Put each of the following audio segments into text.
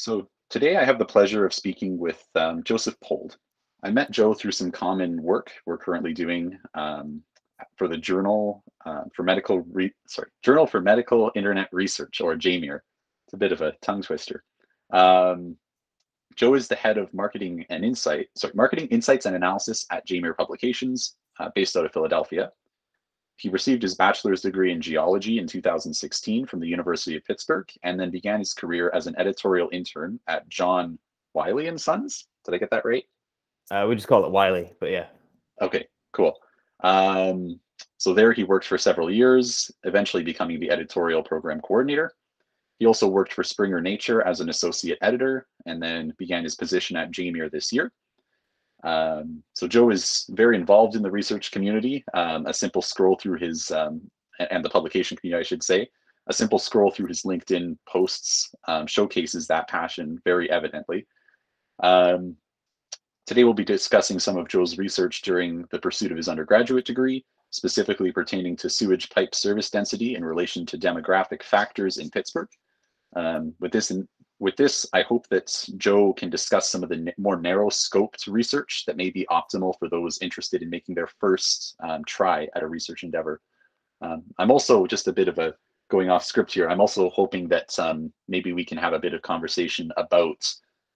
So today I have the pleasure of speaking with um, Joseph Pold. I met Joe through some common work we're currently doing um, for the Journal uh, for Medical Re- sorry Journal for Medical Internet Research or JMIR. It's a bit of a tongue twister. Um, Joe is the head of marketing and insight, sorry, marketing insights and analysis at JMIR Publications, uh, based out of Philadelphia. He received his bachelor's degree in geology in 2016 from the University of Pittsburgh, and then began his career as an editorial intern at John Wiley and Sons. Did I get that right? Uh, we just call it Wiley, but yeah. Okay, cool. Um, so there he worked for several years, eventually becoming the editorial program coordinator. He also worked for Springer Nature as an associate editor, and then began his position at JMIR this year. Um, so Joe is very involved in the research community. Um, a simple scroll through his um, and the publication community, I should say, a simple scroll through his LinkedIn posts um, showcases that passion very evidently. Um, today we'll be discussing some of Joe's research during the pursuit of his undergraduate degree, specifically pertaining to sewage pipe service density in relation to demographic factors in Pittsburgh. Um, with this in, with this, I hope that Joe can discuss some of the more narrow scoped research that may be optimal for those interested in making their first um, try at a research endeavor. Um, I'm also just a bit of a going off script here. I'm also hoping that um, maybe we can have a bit of conversation about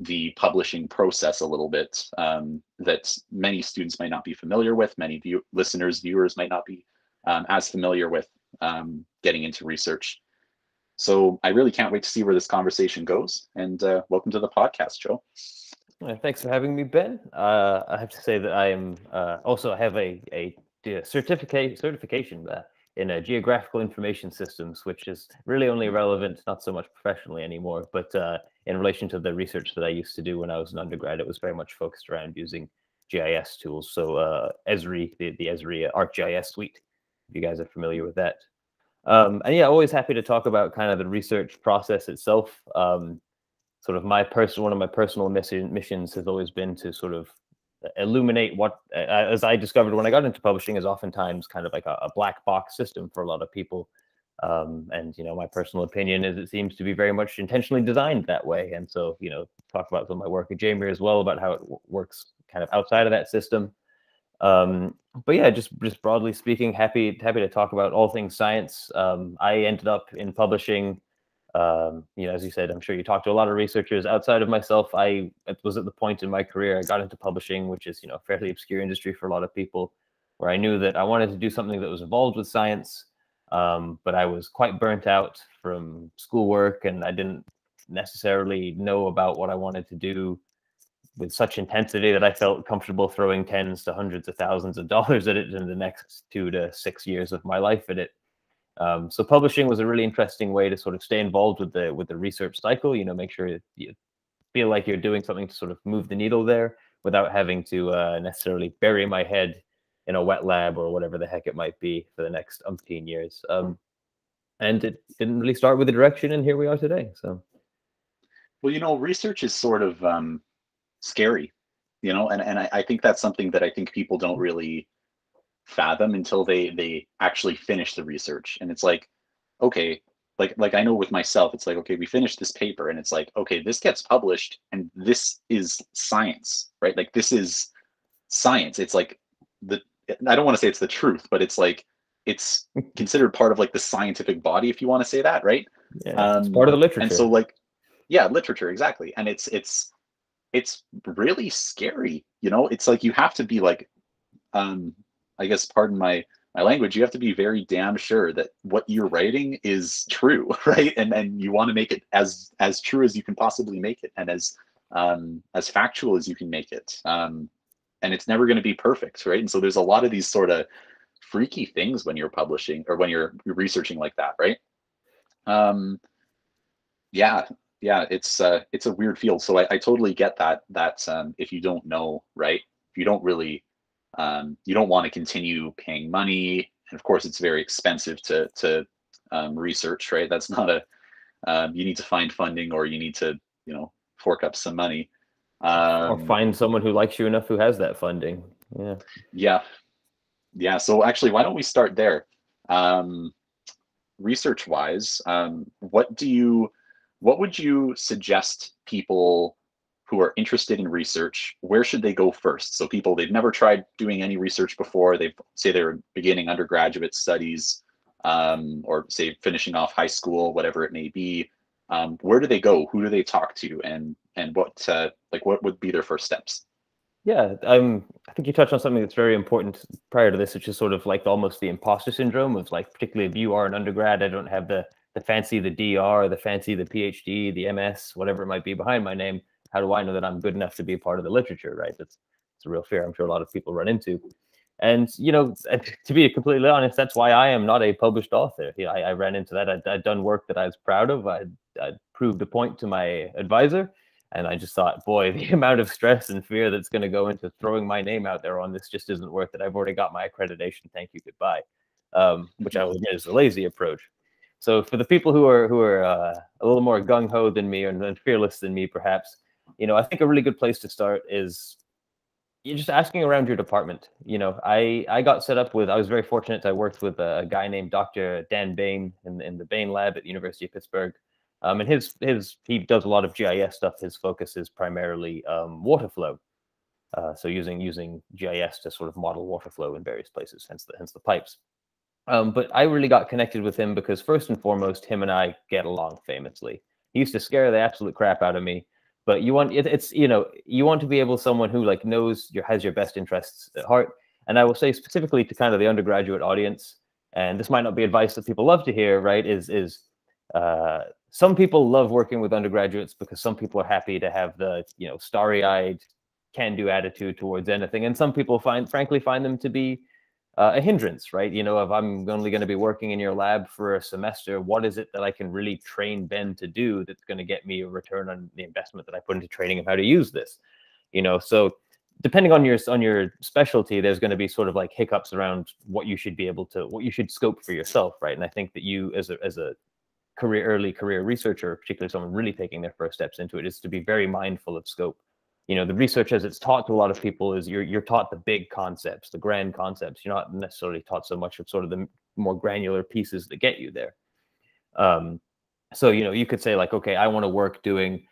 the publishing process a little bit um, that many students might not be familiar with, many view listeners, viewers might not be um, as familiar with um, getting into research. So I really can't wait to see where this conversation goes. And uh, welcome to the podcast, Joe. thanks for having me, Ben. Uh, I have to say that I am uh, also have a, a certificate certification uh, in uh, geographical information systems, which is really only relevant not so much professionally anymore, but uh, in relation to the research that I used to do when I was an undergrad, it was very much focused around using GIS tools. So Esri, the, the Esri ArcGIS suite, if you guys are familiar with that. Um, and yeah, always happy to talk about kind of the research process itself. Um, sort of my personal, one of my personal mission, missions has always been to sort of illuminate what, uh, as I discovered when I got into publishing, is oftentimes kind of like a, a black box system for a lot of people. Um, and you know, my personal opinion is it seems to be very much intentionally designed that way. And so, you know, talk about some of my work at JMIR as well about how it works kind of outside of that system. Um, but yeah, just just broadly speaking, happy happy to talk about all things science. Um, I ended up in publishing. Um, you know, as you said, I'm sure you talked to a lot of researchers outside of myself. I was at the point in my career I got into publishing, which is you know a fairly obscure industry for a lot of people, where I knew that I wanted to do something that was involved with science, um, but I was quite burnt out from schoolwork, and I didn't necessarily know about what I wanted to do with such intensity that I felt comfortable throwing tens to hundreds of thousands of dollars at it in the next two to six years of my life at it. Um, so publishing was a really interesting way to sort of stay involved with the with the research cycle. You know, make sure you feel like you're doing something to sort of move the needle there without having to uh, necessarily bury my head in a wet lab or whatever the heck it might be for the next umpteen years. Um, and it didn't really start with the direction, and here we are today. So, well, you know, research is sort of um, scary, you know, and, and I, I think that's something that I think people don't really fathom until they they actually finish the research. And it's like, okay, like like I know with myself, it's like, okay, we finished this paper and it's like, okay, this gets published and this is science, right? Like this is science. It's like the I don't want to say it's the truth, but it's like it's considered part of like the scientific body, if you want to say that, right? Yeah, um, it's part of the literature. And so like, yeah, literature exactly. And it's it's it's really scary you know? It's like you have to be like um i guess pardon my my language you have to be very damn sure that what you're writing is true right? And and you want to make it as as true as you can possibly make it and as um as factual as you can make it. Um and it's never going to be perfect right? And so there's a lot of these sort of freaky things when you're publishing or when you're researching like that right? Um yeah yeah, it's uh, it's a weird field. So I, I totally get that. That um, if you don't know, right? If you don't really, um, you don't want to continue paying money, and of course, it's very expensive to to um, research, right? That's not a. Um, you need to find funding, or you need to, you know, fork up some money, um, or find someone who likes you enough who has that funding. Yeah. Yeah. Yeah. So actually, why don't we start there? Um, research wise, um, what do you what would you suggest people who are interested in research, where should they go first? So people they've never tried doing any research before, they say they're beginning undergraduate studies, um, or say finishing off high school, whatever it may be. Um, where do they go? Who do they talk to? And and what uh, like what would be their first steps? Yeah, um, I think you touched on something that's very important prior to this, which is sort of like almost the imposter syndrome of like, particularly if you are an undergrad, I don't have the the fancy the DR, the fancy the PhD, the MS, whatever it might be behind my name. How do I know that I'm good enough to be a part of the literature? Right? That's it's a real fear. I'm sure a lot of people run into. And you know, to be completely honest, that's why I am not a published author. You know, I, I ran into that. I'd, I'd, done work that I was proud of. I'd, I'd proved a point to my advisor, and I just thought, boy, the amount of stress and fear that's going to go into throwing my name out there on this just isn't worth it. I've already got my accreditation. Thank you, goodbye. Um, which I will admit is a lazy approach. So for the people who are who are uh, a little more gung ho than me and fearless than me, perhaps, you know, I think a really good place to start is you're just asking around your department. You know, I I got set up with. I was very fortunate. I worked with a guy named Dr. Dan Bain in in the Bain lab at the University of Pittsburgh. Um, and his his he does a lot of GIS stuff. His focus is primarily um, water flow. Uh, so using using GIS to sort of model water flow in various places, hence the hence the pipes. Um, but I really got connected with him because first and foremost, him and I get along famously. He used to scare the absolute crap out of me, but you want it, it's you know you want to be able someone who like knows your has your best interests at heart. And I will say specifically to kind of the undergraduate audience, and this might not be advice that people love to hear, right? Is is uh, some people love working with undergraduates because some people are happy to have the you know starry-eyed can-do attitude towards anything, and some people find frankly find them to be uh, a hindrance, right? You know, if I'm only going to be working in your lab for a semester, what is it that I can really train Ben to do that's going to get me a return on the investment that I put into training him how to use this? You know, so depending on your on your specialty, there's going to be sort of like hiccups around what you should be able to, what you should scope for yourself, right? And I think that you, as a as a career early career researcher, particularly someone really taking their first steps into it, is to be very mindful of scope you know the research as it's taught to a lot of people is you're you're taught the big concepts the grand concepts. You're not necessarily taught so much of sort of the more granular pieces that get you there. Um, so you know you could say like okay i want to work doing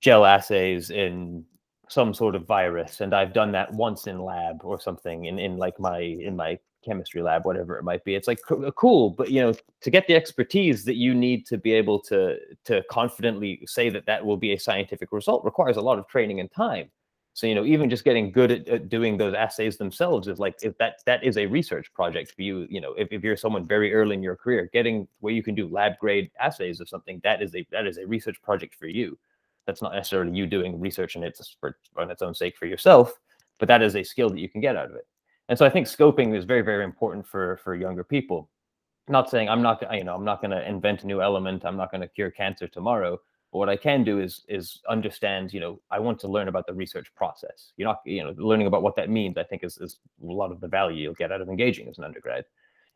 gel assays in some sort of virus and i've done that once in lab or something in in like my in my chemistry lab, whatever it might be. It's like uh, cool, but you know, to get the expertise that you need to be able to to confidently say that that will be a scientific result requires a lot of training and time. So you know, even just getting good at, at doing those assays themselves is like if that that is a research project for you. You know, if, if you're someone very early in your career, getting where you can do lab grade assays of something that is a that is a research project for you. That's not necessarily you doing research and it's for on its own sake for yourself, but that is a skill that you can get out of it. And so I think scoping is very, very important for for younger people. not saying I'm not, you know, I'm not going to invent a new element. I'm not going to cure cancer tomorrow. But what I can do is is understand, you know, I want to learn about the research process. You're not, you know, learning about what that means. I think is is a lot of the value you'll get out of engaging as an undergrad.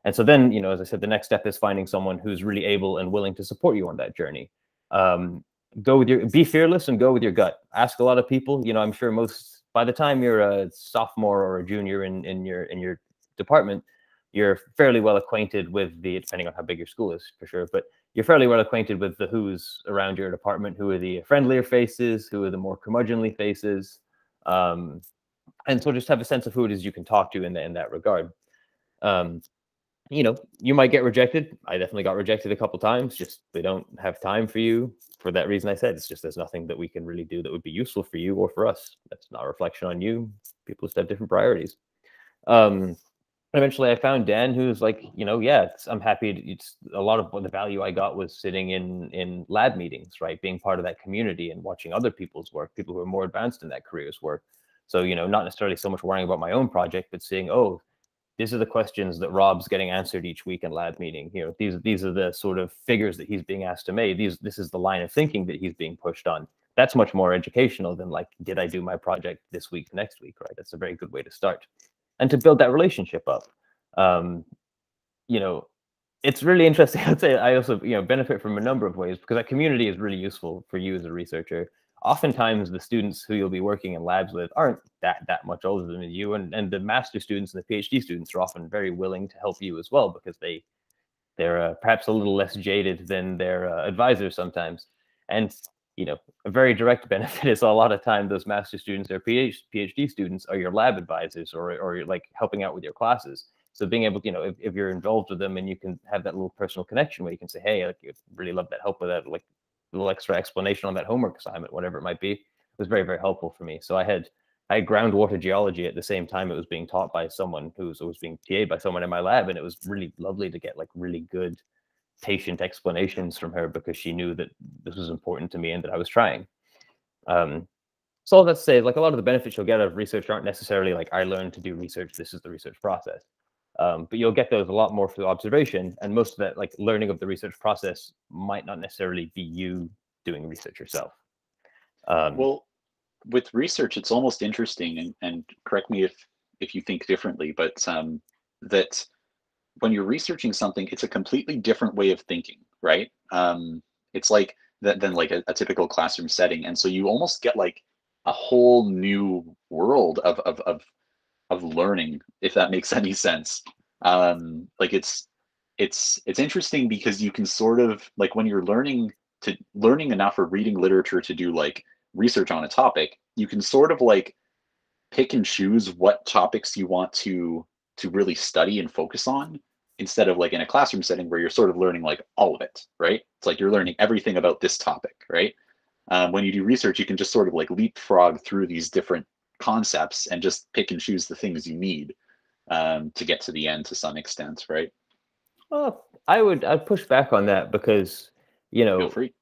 And so then, you know, as I said, the next step is finding someone who's really able and willing to support you on that journey. Um, go with your, be fearless and go with your gut. Ask a lot of people. You know, I'm sure most by the time you're a sophomore or a junior in, in your in your department, you're fairly well acquainted with the depending on how big your school is for sure, but you're fairly well acquainted with the who's around your department, who are the friendlier faces, who are the more curmudgeonly faces, um, and so just have a sense of who it is you can talk to in, the, in that regard. Um, you know, you might get rejected. I definitely got rejected a couple times. Just they don't have time for you for that reason. I said it's just there's nothing that we can really do that would be useful for you or for us. That's not a reflection on you. People just have different priorities. Um, eventually, I found Dan, who's like, you know, yeah, I'm happy. To, it's a lot of the value I got was sitting in in lab meetings, right, being part of that community and watching other people's work, people who are more advanced in that career's work. So you know, not necessarily so much worrying about my own project, but seeing, oh, these are the questions that Rob's getting answered each week in lab meeting. You know, these these are the sort of figures that he's being asked to make. These this is the line of thinking that he's being pushed on. That's much more educational than like, did I do my project this week, next week, right? That's a very good way to start, and to build that relationship up. Um, you know, it's really interesting. I'd say I also you know benefit from a number of ways because that community is really useful for you as a researcher oftentimes the students who you'll be working in labs with aren't that that much older than you and, and the master students and the phd students are often very willing to help you as well because they they're uh, perhaps a little less jaded than their uh, advisors sometimes. And you know, a very direct benefit is a lot of time those master students or PhD students are your lab advisors or or like helping out with your classes. So being able to, you know, if, if you're involved with them and you can have that little personal connection where you can say, hey, like, really love that help with that, like little extra explanation on that homework assignment, whatever it might be, was very, very helpful for me. So I had I had groundwater geology at the same time it was being taught by someone who was, was being TA'd by someone in my lab, and it was really lovely to get like really good patient explanations from her because she knew that this was important to me and that I was trying. Um, so all that to say, like a lot of the benefits you'll get out of research aren't necessarily like I learned to do research. This is the research process. Um, but you'll get those a lot more through observation, and most of that, like learning of the research process, might not necessarily be you doing research yourself. Um, well, with research, it's almost interesting, and, and correct me if if you think differently, but um, that when you're researching something, it's a completely different way of thinking, right? Um, it's like that than like a, a typical classroom setting, and so you almost get like a whole new world of of of of learning, if that makes any sense. Um, like it's it's it's interesting because you can sort of like when you're learning to learning enough or reading literature to do like research on a topic, you can sort of like pick and choose what topics you want to to really study and focus on instead of like in a classroom setting where you're sort of learning like all of it, right? It's like you're learning everything about this topic, right? Um, when you do research, you can just sort of like leapfrog through these different concepts and just pick and choose the things you need um, to get to the end to some extent, right? Well, I would I'd push back on that because you know Feel free.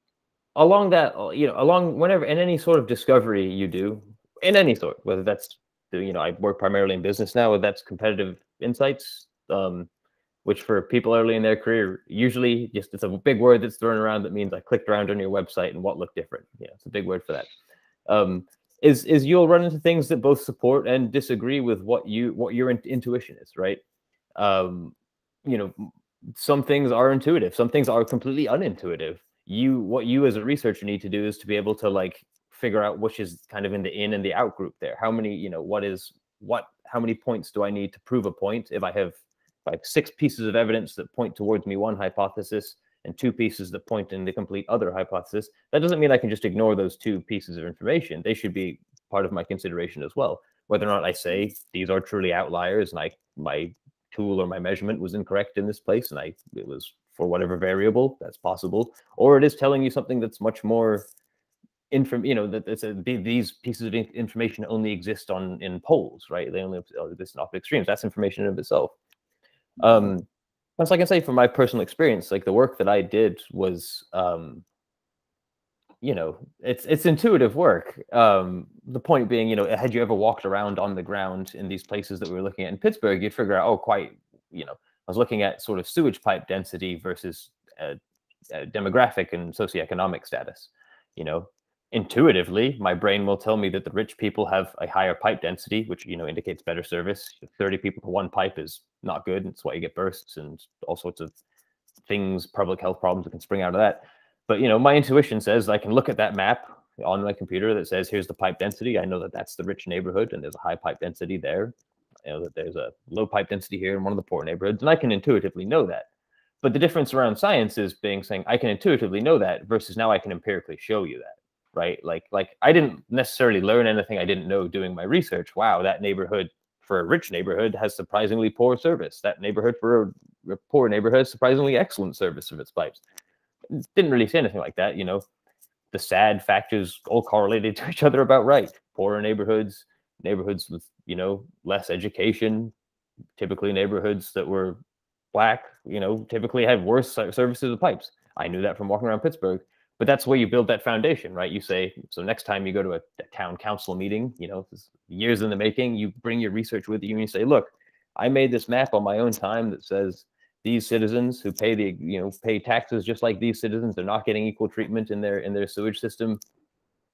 along that you know along whenever in any sort of discovery you do in any sort whether that's you know I work primarily in business now whether that's competitive insights um, which for people early in their career usually just it's a big word that's thrown around that means I clicked around on your website and what looked different yeah it's a big word for that um, is is you'll run into things that both support and disagree with what you what your in, intuition is right? Um you know some things are intuitive some things are completely unintuitive. You what you as a researcher need to do is to be able to like figure out which is kind of in the in and the out group there. How many you know what is what how many points do i need to prove a point? If i have like six pieces of evidence that point towards me one hypothesis and two pieces that point in the complete other hypothesis, that doesn't mean I can just ignore those two pieces of information. They should be part of my consideration as well. Whether or not I say these are truly outliers and I my tool or my measurement was incorrect in this place and I it was for whatever variable that's possible, or it is telling you something that's much more inform you know that it's a, these pieces of information only exist on in poles right they only exist in opposite extremes that's information in of itself um that's like I say from my personal experience, like the work that I did was, um, you know, it's it's intuitive work. Um, the point being, you know, had you ever walked around on the ground in these places that we were looking at in Pittsburgh, you'd figure out, oh, quite, you know, I was looking at sort of sewage pipe density versus uh, uh, demographic and socioeconomic status. You know, intuitively, my brain will tell me that the rich people have a higher pipe density, which you know indicates better service. Thirty people to one pipe is not good. It's why you get bursts and all sorts of things, public health problems that can spring out of that. But you know, my intuition says I can look at that map on my computer that says here's the pipe density. I know that that's the rich neighborhood and there's a high pipe density there. You know that there's a low pipe density here in one of the poor neighborhoods, and I can intuitively know that. But the difference around science is being saying I can intuitively know that versus now I can empirically show you that right? Like like I didn't necessarily learn anything I didn't know doing my research. Wow, that neighborhood for a rich neighborhood has surprisingly poor service. That neighborhood for a, poor neighborhood surprisingly excellent service of its pipes. Didn't really say anything like that, you know. The sad factors all correlated to each other about right. Poorer neighborhoods, neighborhoods with you know less education, typically neighborhoods that were black, you know, typically had worse services of pipes. I knew that from walking around Pittsburgh but that's where you build that foundation right? You say so next time you go to a, a town council meeting you know years in the making you bring your research with you and you say look i made this map on my own time that says these citizens who pay the you know pay taxes just like these citizens they're not getting equal treatment in their in their sewage system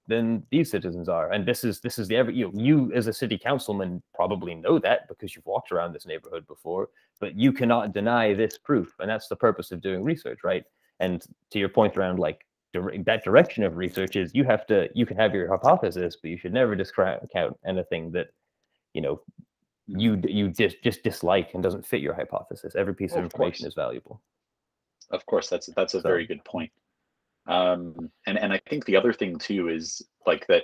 than these citizens are and this is this is the you know, you as a city councilman probably know that because you've walked around this neighborhood before but you cannot deny this proof and that's the purpose of doing research right? And to your point around like that direction of research is you have to you can have your hypothesis but you should never discount anything that you know you you just just dislike and doesn't fit your hypothesis every piece of, of information is valuable of course. That's that's a So- very good point. Um, and and I think the other thing too is like that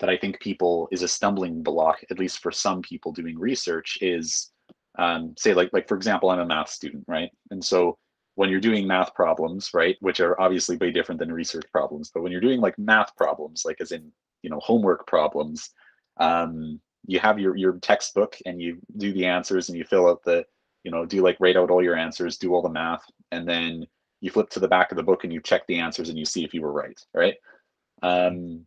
that I think people is a stumbling block, at least for some people doing research, is um, say like like for example, I'm a math student, right? And so when you're doing math problems, right, which are obviously way different than research problems, but when you're doing like math problems, like as in you know homework problems, um, you have your your textbook and you do the answers and you fill out the you know do like write out all your answers, do all the math, and then you flip to the back of the book and you check the answers and you see if you were right, right? Um,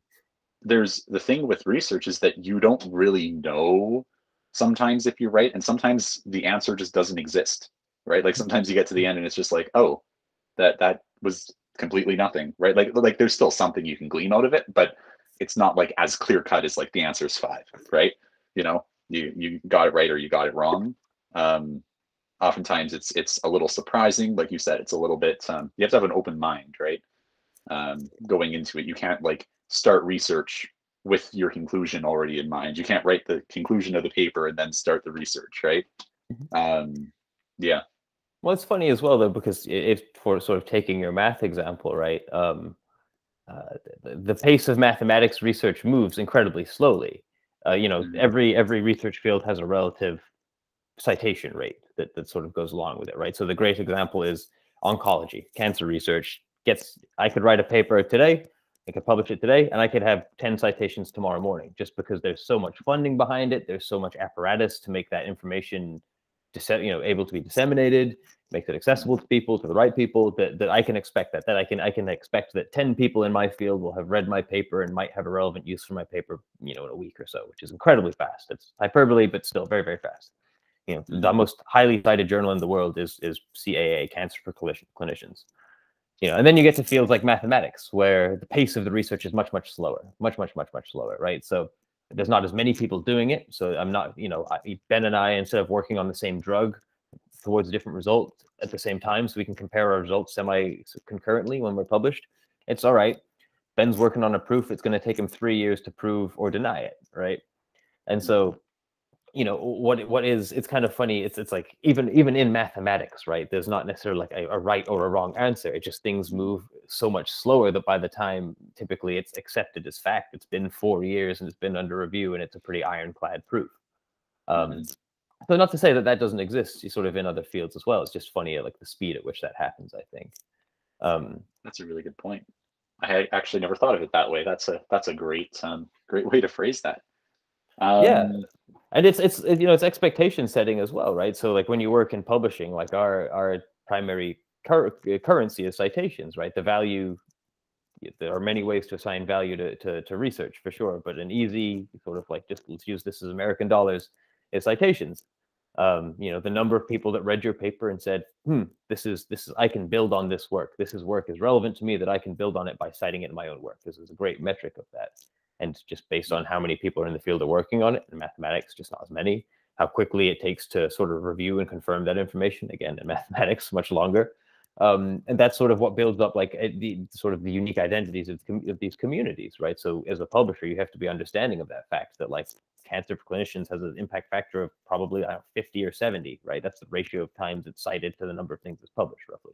there's the thing with research is that you don't really know sometimes if you're right and sometimes the answer just doesn't exist right? Like sometimes you get to the end and it's just like oh that that was completely nothing right? Like like there's still something you can glean out of it but it's not like as clear cut as like the answer is five right? You know you you got it right or you got it wrong. Um oftentimes it's it's a little surprising like you said it's a little bit um you have to have an open mind right? Um going into it you can't like start research with your conclusion already in mind. You can't write the conclusion of the paper and then start the research, right? Um, yeah. Well, it's funny as well though, because if for sort of taking your math example, right? Um, uh, the, the pace of mathematics research moves incredibly slowly. Uh, you know, Mhm. every every research field has a relative citation rate that that sort of goes along with it, right? So the great example is oncology, cancer research gets. I could write a paper today, I could publish it today, and I could have ten citations tomorrow morning, just because there's so much funding behind it. There's so much apparatus to make that information, you know, able to be disseminated, make it accessible to people, to the right people. That that I can expect that. That I can I can expect that ten people in my field will have read my paper and might have a relevant use for my paper, you know, in a week or so, which is incredibly fast. It's hyperbole, but still very very fast. You know, the most highly cited journal in the world is is CAA, Cancer for Clinicians you know and then you get to fields like mathematics where the pace of the research is much much slower much much much much slower right so there's not as many people doing it so i'm not you know I, ben and i instead of working on the same drug towards a different result at the same time so we can compare our results semi concurrently when we're published it's all right. Ben's working on a proof it's going to take him three years to prove or deny it right? And so you know what what is it's kind of funny it's it's like even even in mathematics right there's not necessarily like a, a right or a wrong answer it just things move so much slower that by the time typically it's accepted as fact it's been four years and it's been under review and it's a pretty ironclad proof um so not to say that that doesn't exist you sort of in other fields as well it's just funny like the speed at which that happens i think um That's a really good point. I actually never thought of it that way. That's a that's a great um great way to phrase that. Um, Yeah. and it's it's you know it's expectation setting as well right? So like when you work in publishing like our our primary cur- uh, currency is citations right? The value there are many ways to assign value to, to to research for sure but an easy sort of like just let's use this as american dollars is citations. Um, you know the number of people that read your paper and said hmm this is this is i can build on this work. This is work is relevant to me that i can build on it by citing it in my own work. This is a great metric of that and just based on how many people are in the field are working on it in mathematics just not as many how quickly it takes to sort of review and confirm that information again in mathematics much longer. Um, and that's sort of what builds up like eh, the sort of the unique identities of, of these communities right? So as a publisher you have to be understanding of that fact that like cancer for clinicians has an impact factor of probably I don't know, 50 or 70 right? That's the ratio of times it's cited to the number of things it's published roughly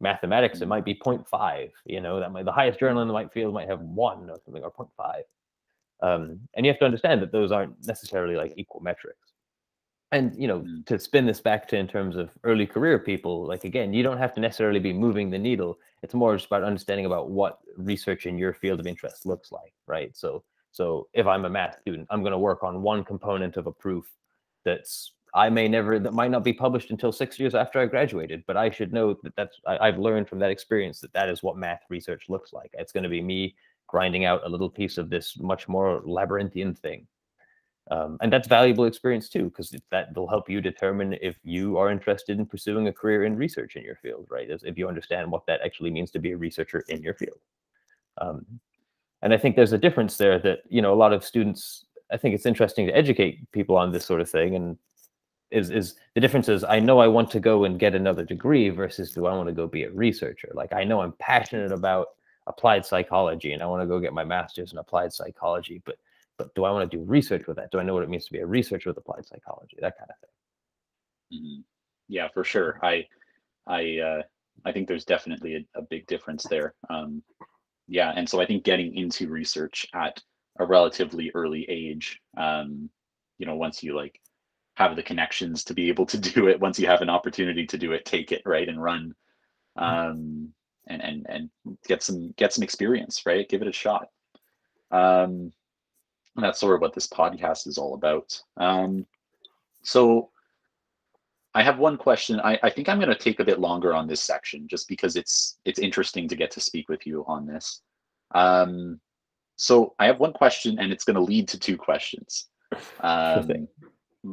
mathematics it Mhm. might be 0.5 you know that might the highest journal in the white field might have one or something or 0.5 um, and you have to understand that those aren't necessarily like equal metrics and you know Mhm. to spin this back to in terms of early career people like again you don't have to necessarily be moving the needle it's more just about understanding about what research in your field of interest looks like right so so if i'm a math student i'm going to work on one component of a proof that's i may never that might not be published until six years after i graduated but i should know that that's I, i've learned from that experience that that is what math research looks like. It's going to be me grinding out a little piece of this much more labyrinthian thing. Um, and that's valuable experience too because that will help you determine if you are interested in pursuing a career in research in your field right? As if you understand what that actually means to be a researcher in your field. Um, and i think there's a difference there that you know a lot of students i think it's interesting to educate people on this sort of thing and is is the difference is i know i want to go and get another degree versus do i want to go be a researcher like i know i'm passionate about applied psychology and i want to go get my master's in applied psychology but but do I want to do research with that? Do I know what it means to be a researcher with applied psychology? That kind of thing. Mhm. Yeah, for sure. I, I, uh, I think there's definitely a, a big difference there. Um, yeah, and so I think getting into research at a relatively early age, um, you know, once you like have the connections to be able to do it, once you have an opportunity to do it, take it right and run, mm-hmm. um, and and and get some get some experience, right? Give it a shot. Um, and that's sort of what this podcast is all about. Um, so I have one question. I, I think I'm going to take a bit longer on this section just because it's it's interesting to get to speak with you on this. Um, so I have one question, and it's going to lead to two questions.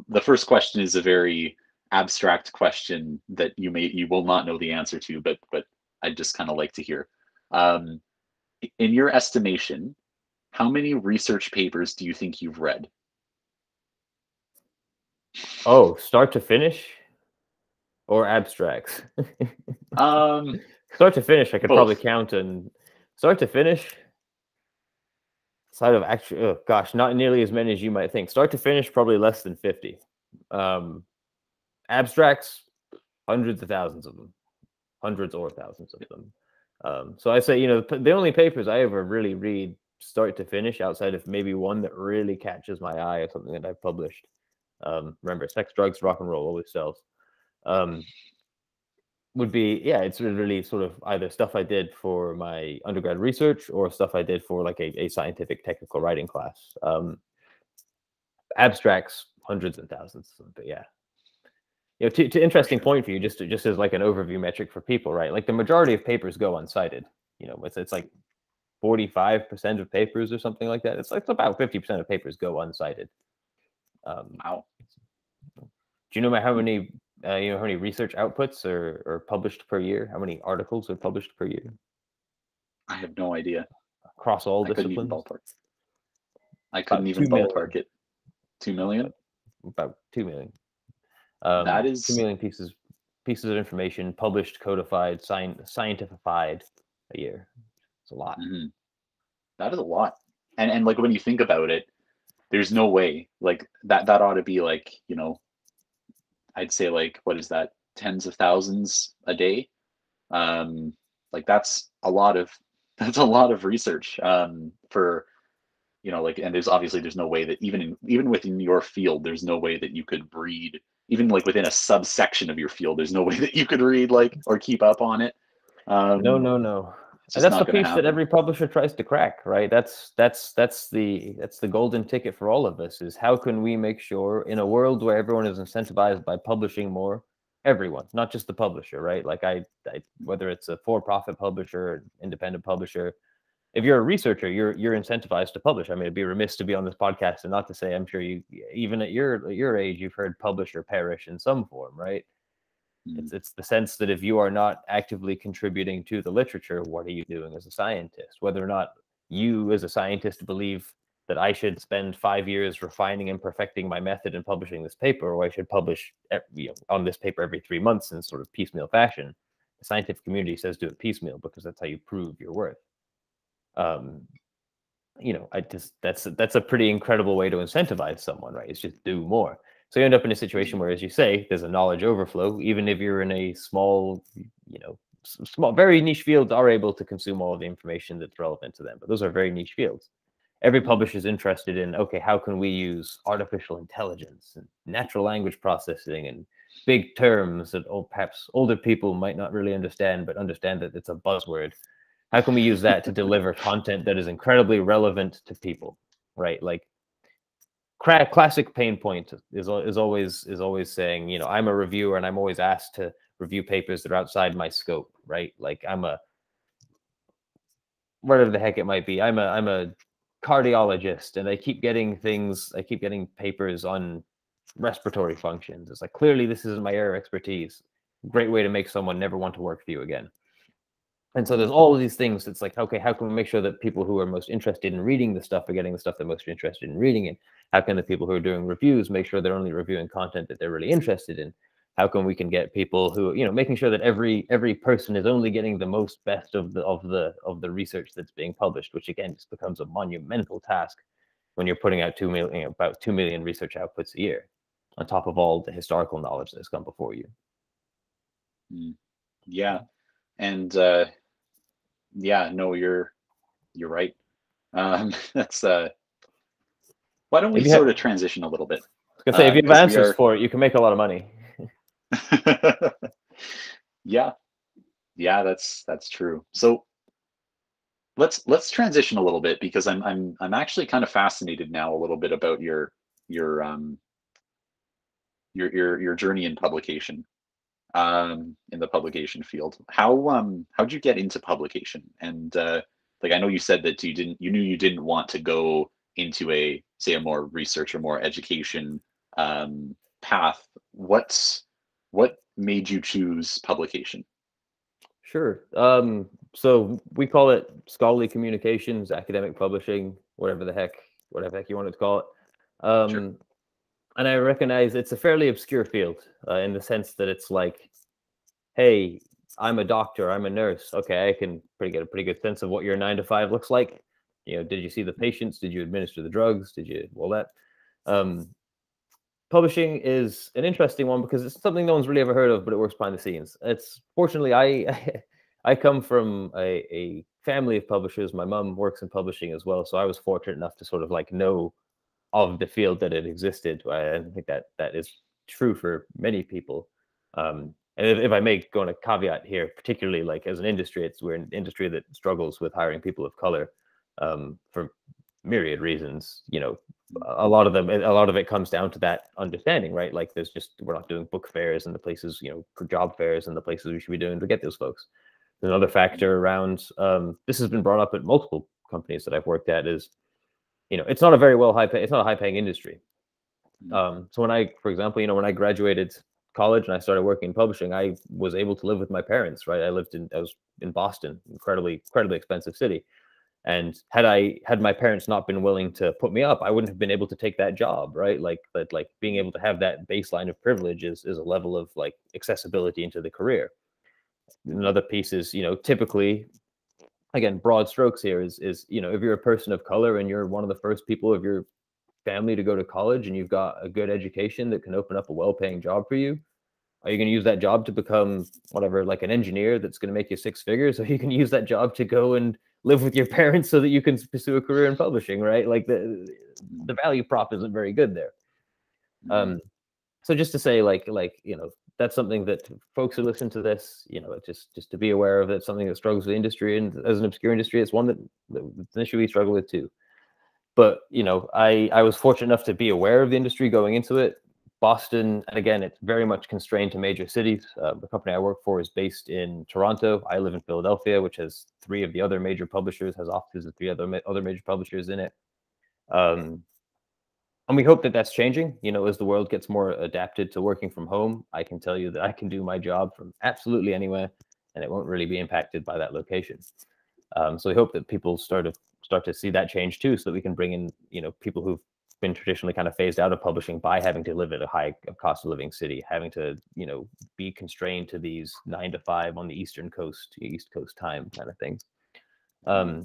The first question is a very abstract question that you may you will not know the answer to, but but I just kind of like to hear. Um, in your estimation, how many research papers do you think you've read? Oh, start to finish or abstracts? um, start to finish, I could both. probably count and start to finish. Side of actually, oh gosh, not nearly as many as you might think. Start to finish, probably less than 50. Um, abstracts, hundreds of thousands of them, hundreds or thousands of them. Um, so I say, you know, the only papers I ever really read start to finish outside of maybe one that really catches my eye or something that I've published. Um, remember, sex, drugs, rock and roll always sells. Um, would be yeah, it's really sort of either stuff I did for my undergrad research or stuff I did for like a, a scientific technical writing class. Um, abstracts, hundreds and thousands, but yeah. You know, to, to interesting point for you, just to, just as like an overview metric for people, right? Like the majority of papers go uncited. You know, it's it's like 45% of papers or something like that. It's like about 50% of papers go uncited. Um, wow. Do you know how many uh, you know how many research outputs are, are published per year? How many articles are published per year? I have no idea. Across all I disciplines. I couldn't even ballpark it. Two million. About two million. Um, that is two million pieces pieces of information published, codified, scientified a year. It's a lot. Mm-hmm. That is a lot. And and like when you think about it, there's no way like that that ought to be like, you know, I'd say like what is that, tens of thousands a day. Um like that's a lot of that's a lot of research um for you know like and there's obviously there's no way that even in even within your field there's no way that you could read even like within a subsection of your field there's no way that you could read like or keep up on it um, no no no and that's the piece happen. that every publisher tries to crack right? That's that's that's the that's the golden ticket for all of us is how can we make sure in a world where everyone is incentivized by publishing more everyone not just the publisher right? Like i, I whether it's a for-profit publisher independent publisher if you're a researcher you're you're incentivized to publish. I mean it'd be remiss to be on this podcast and not to say i'm sure you even at your at your age you've heard publish or perish in some form right mm. it's the sense that if you are not actively contributing to the literature, what are you doing as a scientist? Whether or not you, as a scientist, believe that I should spend five years refining and perfecting my method and publishing this paper, or I should publish you know, on this paper every three months in sort of piecemeal fashion. The scientific community says do it piecemeal because that's how you prove your worth. Um, you know, I just that's that's a pretty incredible way to incentivize someone, right? It's just do more. So you end up in a situation where, as you say, there's a knowledge overflow. Even if you're in a small, you know, small, very niche fields are able to consume all of the information that's relevant to them. But those are very niche fields. Every mm-hmm. publisher is interested in, okay, how can we use artificial intelligence and natural language processing and big terms that old, perhaps older people might not really understand, but understand that it's a buzzword. How can we use that to deliver content that is incredibly relevant to people, right? Like classic pain point is is always is always saying, you know, I'm a reviewer and I'm always asked to review papers that are outside my scope, right? Like I'm a whatever the heck it might be. I'm a I'm a cardiologist and I keep getting things, I keep getting papers on respiratory functions. It's like clearly this isn't my area of expertise. Great way to make someone never want to work for you again. And so there's all of these things. It's like, okay, how can we make sure that people who are most interested in reading the stuff are getting the stuff they're most interested in reading it? How can the people who are doing reviews make sure they're only reviewing content that they're really interested in? How can we can get people who, you know, making sure that every every person is only getting the most best of the of the of the research that's being published, which again just becomes a monumental task when you're putting out two million, you know, about two million research outputs a year, on top of all the historical knowledge that's come before you. Mm. Yeah, and uh, yeah, no, you're you're right. Um, that's uh, why don't we sort have- of transition a little bit? I was say, if Uh, you have answers are- for it, you can make a lot of money. yeah, yeah, that's that's true. So let's let's transition a little bit because I'm I'm I'm actually kind of fascinated now a little bit about your your um your your your journey in publication um in the publication field. How um how'd you get into publication? And uh like I know you said that you didn't you knew you didn't want to go into a say a more research or more education um path. What's what made you choose publication? Sure. Um, so we call it scholarly communications, academic publishing, whatever the heck, whatever the heck you want to call it. Um, And I recognize it's a fairly obscure field uh, in the sense that it's like, hey, I'm a doctor, I'm a nurse. Okay, I can pretty get a pretty good sense of what your nine to five looks like. You know, did you see the patients? Did you administer the drugs? Did you all that? Um, publishing is an interesting one because it's something no one's really ever heard of, but it works behind the scenes. It's fortunately I I come from a, a family of publishers. My mom works in publishing as well, so I was fortunate enough to sort of like know of the field that it existed. I, think that that is true for many people. Um, and if, if I may go on a caveat here, particularly like as an industry, it's we're an industry that struggles with hiring people of color um, for myriad reasons. You know, a lot of them a lot of it comes down to that understanding right like there's just we're not doing book fairs and the places you know for job fairs and the places we should be doing to get those folks another factor around um, this has been brought up at multiple companies that i've worked at is you know it's not a very well high pay it's not a high paying industry um, so when i for example you know when i graduated college and i started working in publishing i was able to live with my parents right? I lived in i was in boston incredibly incredibly expensive city. And had i had my parents not been willing to put me up i wouldn't have been able to take that job right? Like that like being able to have that baseline of privilege is, is a level of like accessibility into the career. Another piece is you know typically again broad strokes here is is you know if you're a person of color and you're one of the first people of your family to go to college and you've got a good education that can open up a well-paying job for you are you going to use that job to become whatever like an engineer that's going to make you six figures? Or you can use that job to go and live with your parents so that you can pursue a career in publishing right? Like the the value prop isn't very good there. Um so just to say like like you know that's something that folks who listen to this you know just just to be aware of it something that struggles with the industry and as an obscure industry it's one that, it's an issue we struggle with too. But you know i i was fortunate enough to be aware of the industry going into it. Boston and again it's very much constrained to major cities. Uh, the company i work for is based in toronto. I live in philadelphia which has three of the other major publishers has offices of three other ma- other major publishers in it. Um, and we hope that that's changing. You know as the world gets more adapted to working from home i can tell you that i can do my job from absolutely anywhere and it won't really be impacted by that location. Um, so we hope that people start to start to see that change too so that we can bring in you know people who've been traditionally kind of phased out of publishing by having to live at a high cost of living city having to you know be constrained to these nine to five on the eastern coast east coast time kind of things um,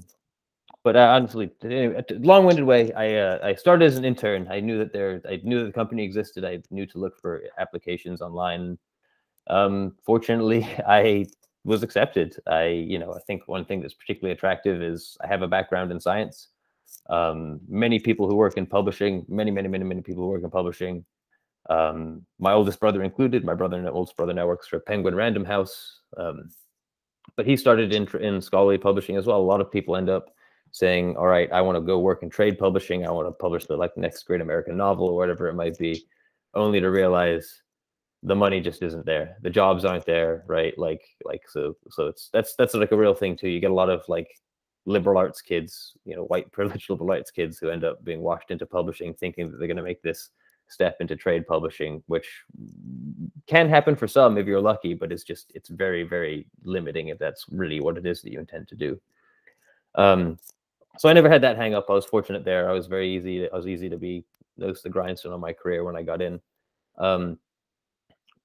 but uh, honestly, anyway, long-winded way. I uh, I started as an intern. I knew that there, I knew that the company existed. I knew to look for applications online. Um, fortunately, I was accepted. I, you know, I think one thing that's particularly attractive is I have a background in science. Um, many people who work in publishing, many, many, many, many people who work in publishing. Um, my oldest brother included. My brother, and oldest brother, now works for Penguin Random House. Um, but he started in in scholarly publishing as well. A lot of people end up saying, "All right, I want to go work in trade publishing. I want to publish the like next great American novel or whatever it might be," only to realize the money just isn't there. The jobs aren't there, right? Like like so so it's that's that's like a real thing too. You get a lot of like liberal arts kids, you know, white privileged liberal arts kids who end up being washed into publishing, thinking that they're going to make this step into trade publishing, which can happen for some if you're lucky, but it's just it's very very limiting if that's really what it is that you intend to do. Um, so I never had that hang up. I was fortunate there. I was very easy. I was easy to be those the grindstone on my career when I got in. Um,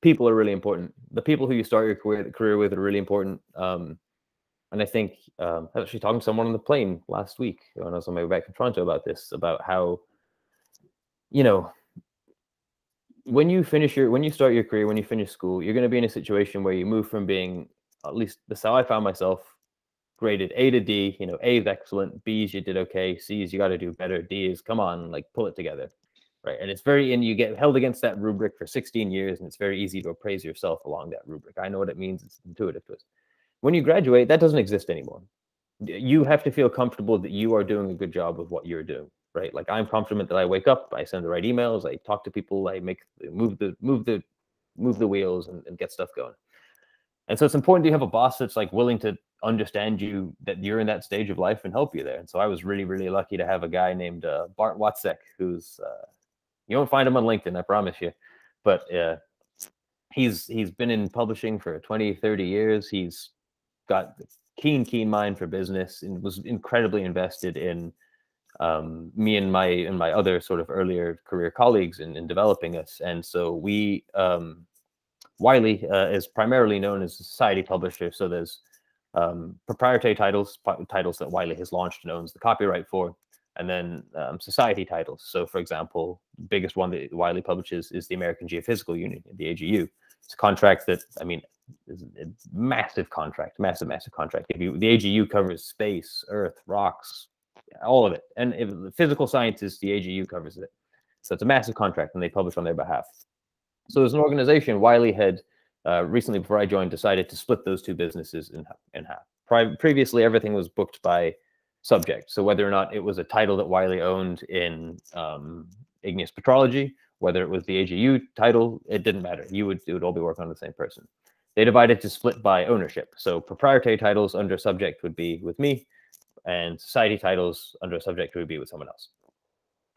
people are really important. The people who you start your career, career with are really important. Um, and I think um, I was actually talking to someone on the plane last week when I was on my way back from Toronto about this, about how, you know, when you finish your when you start your career, when you finish school, you're going to be in a situation where you move from being at least that's how I found myself graded A to D. You know, A is excellent, B is you did okay, C is you got to do better, D is come on, like pull it together, right? And it's very and you get held against that rubric for 16 years, and it's very easy to appraise yourself along that rubric. I know what it means; it's intuitive to us. When you graduate, that doesn't exist anymore. You have to feel comfortable that you are doing a good job of what you're doing, right? Like I'm confident that I wake up, I send the right emails, I talk to people, I make move the move the move the wheels and, and get stuff going. And so it's important to have a boss that's like willing to understand you that you're in that stage of life and help you there. And so I was really, really lucky to have a guy named uh, Bart Watzek, who's uh, you won't find him on LinkedIn, I promise you, but uh, he's he's been in publishing for 20, 30 years. He's got a keen, keen mind for business and was incredibly invested in um, me and my and my other sort of earlier career colleagues in, in developing us. And so we um, Wiley uh, is primarily known as a society publisher. So there's um, proprietary titles, titles that Wiley has launched and owns the copyright for, and then um, society titles. So, for example, biggest one that Wiley publishes is the American Geophysical Union, the AGU. It's a contract that, I mean, is a massive contract, massive, massive contract. If you, the AGU covers space, Earth, rocks, all of it, and if the physical sciences, the AGU covers it. So it's a massive contract, and they publish on their behalf. So as an organization, Wiley had uh, recently, before I joined, decided to split those two businesses in, in half. Pri previously, everything was booked by subject. So whether or not it was a title that Wiley owned in um, igneous petrology, whether it was the AGU title, it didn't matter. You would it would all be working on the same person. They divided to split by ownership. So proprietary titles under subject would be with me, and society titles under subject would be with someone else.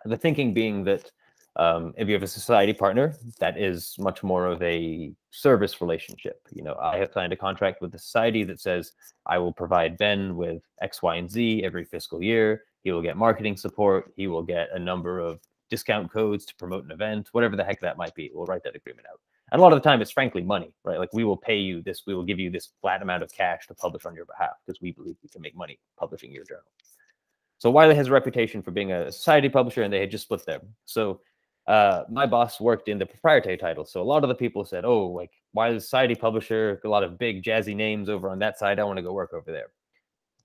The thinking being that um, if you have a society partner, that is much more of a service relationship. You know, I have signed a contract with the society that says I will provide Ben with X, Y, and Z every fiscal year. He will get marketing support. He will get a number of discount codes to promote an event, whatever the heck that might be. We'll write that agreement out. And a lot of the time, it's frankly money, right? Like we will pay you this, we will give you this flat amount of cash to publish on your behalf because we believe we can make money publishing your journal. So Wiley has a reputation for being a society publisher, and they had just split them. So uh, my boss worked in the proprietary title. So a lot of the people said, oh, like, Wiley's Society Publisher? A lot of big jazzy names over on that side. I want to go work over there.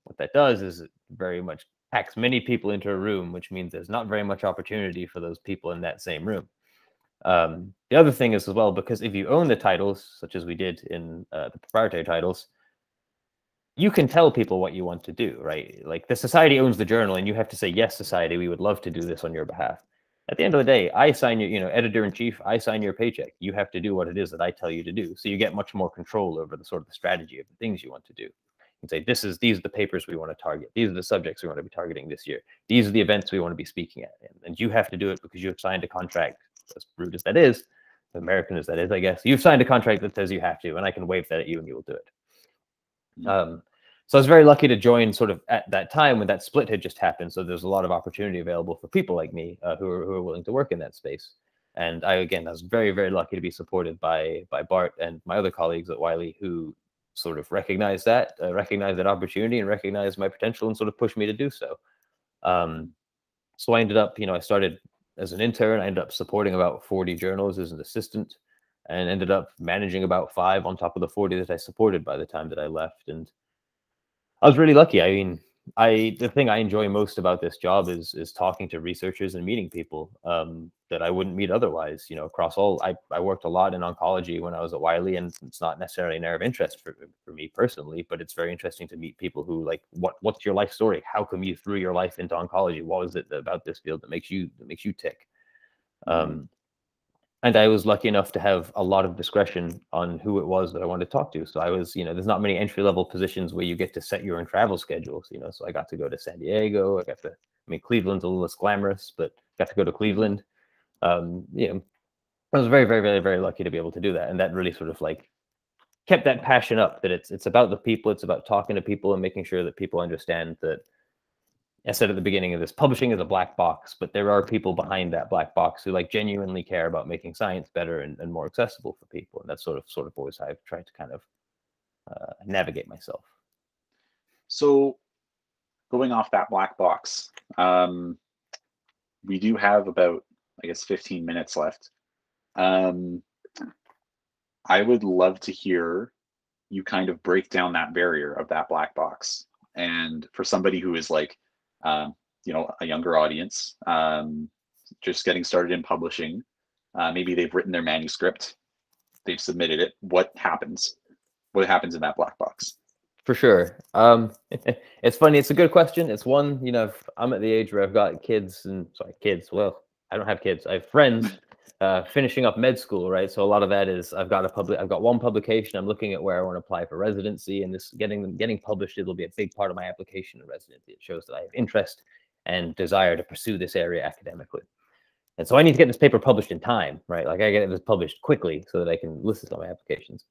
What that does is it very much packs many people into a room, which means there's not very much opportunity for those people in that same room. Um, the other thing is as well, because if you own the titles, such as we did in uh, the proprietary titles, you can tell people what you want to do, right? Like the society owns the journal, and you have to say, yes, society, we would love to do this on your behalf at the end of the day, I sign your, you know, editor in chief, I sign your paycheck. You have to do what it is that I tell you to do. So you get much more control over the sort of the strategy of the things you want to do. You can say, this is these are the papers we want to target. These are the subjects we want to be targeting this year. These are the events we want to be speaking at. And, and you have to do it because you have signed a contract, as rude as that is, American as that is, I guess. You've signed a contract that says you have to, and I can wave that at you and you will do it. Mm-hmm. Um, so I was very lucky to join sort of at that time when that split had just happened. So there's a lot of opportunity available for people like me uh, who, are, who are willing to work in that space. And I, again, I was very, very lucky to be supported by, by Bart and my other colleagues at Wiley who sort of recognized that, uh, recognized that opportunity and recognized my potential and sort of pushed me to do so. Um, so I ended up, you know, I started as an intern. I ended up supporting about 40 journals as an assistant and ended up managing about five on top of the 40 that I supported by the time that I left. And I was really lucky. I mean, I the thing I enjoy most about this job is is talking to researchers and meeting people um, that I wouldn't meet otherwise. You know, across all, I, I worked a lot in oncology when I was at Wiley, and it's not necessarily an area of interest for, for me personally, but it's very interesting to meet people who like what what's your life story? How come you threw your life into oncology? What is it about this field that makes you that makes you tick? Mm-hmm. Um, and I was lucky enough to have a lot of discretion on who it was that I wanted to talk to. So I was, you know, there's not many entry level positions where you get to set your own travel schedules, you know. So I got to go to San Diego. I got to, I mean, Cleveland's a little less glamorous, but got to go to Cleveland. Um, you know, I was very, very, very, very lucky to be able to do that, and that really sort of like kept that passion up. That it's it's about the people, it's about talking to people and making sure that people understand that I said at the beginning of this, publishing is a black box, but there are people behind that black box who like genuinely care about making science better and, and more accessible for people. And that's sort of sort of always I've tried to kind of uh, navigate myself. So going off that black box, um, we do have about, I guess, 15 minutes left. Um, I would love to hear you kind of break down that barrier of that black box. And for somebody who is like, um, you know, a younger audience, um, just getting started in publishing, uh, maybe they've written their manuscript, they've submitted it. What happens? What happens in that black box? For sure. Um, it's funny. It's a good question. It's one, you know, I'm at the age where I've got kids and sorry, kids. Well, I don't have kids. I have friends uh, finishing up med school, right? So a lot of that is I've got a public, I've got one publication. I'm looking at where I want to apply for residency, and this getting them getting published. It'll be a big part of my application in residency. It shows that I have interest and desire to pursue this area academically. And so I need to get this paper published in time, right? Like I get this published quickly so that I can list it on my applications.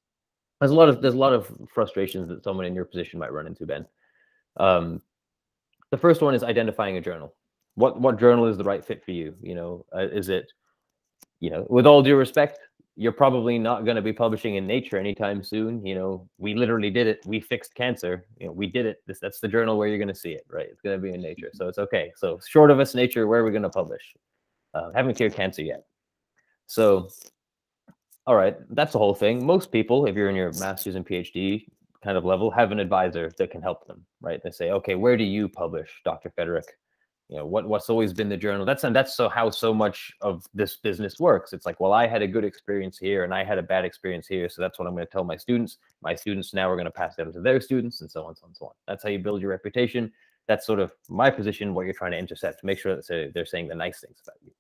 There's a lot of there's a lot of frustrations that someone in your position might run into, Ben. Um, the first one is identifying a journal. What what journal is the right fit for you? You know, uh, is it, you know, with all due respect, you're probably not going to be publishing in Nature anytime soon. You know, we literally did it. We fixed cancer. You know, we did it. This that's the journal where you're going to see it, right? It's going to be in Nature, so it's okay. So short of us, Nature, where are we going to publish? Uh, haven't cured cancer yet. So, all right, that's the whole thing. Most people, if you're in your master's and PhD kind of level, have an advisor that can help them, right? They say, okay, where do you publish, Dr. Federic? You know, what what's always been the journal? That's and that's so how so much of this business works. It's like, well, I had a good experience here and I had a bad experience here, so that's what I'm going to tell my students. My students now are going to pass that on to their students, and so on, so on, so on. That's how you build your reputation. That's sort of my position, what you're trying to intercept make sure that they're saying the nice things about you.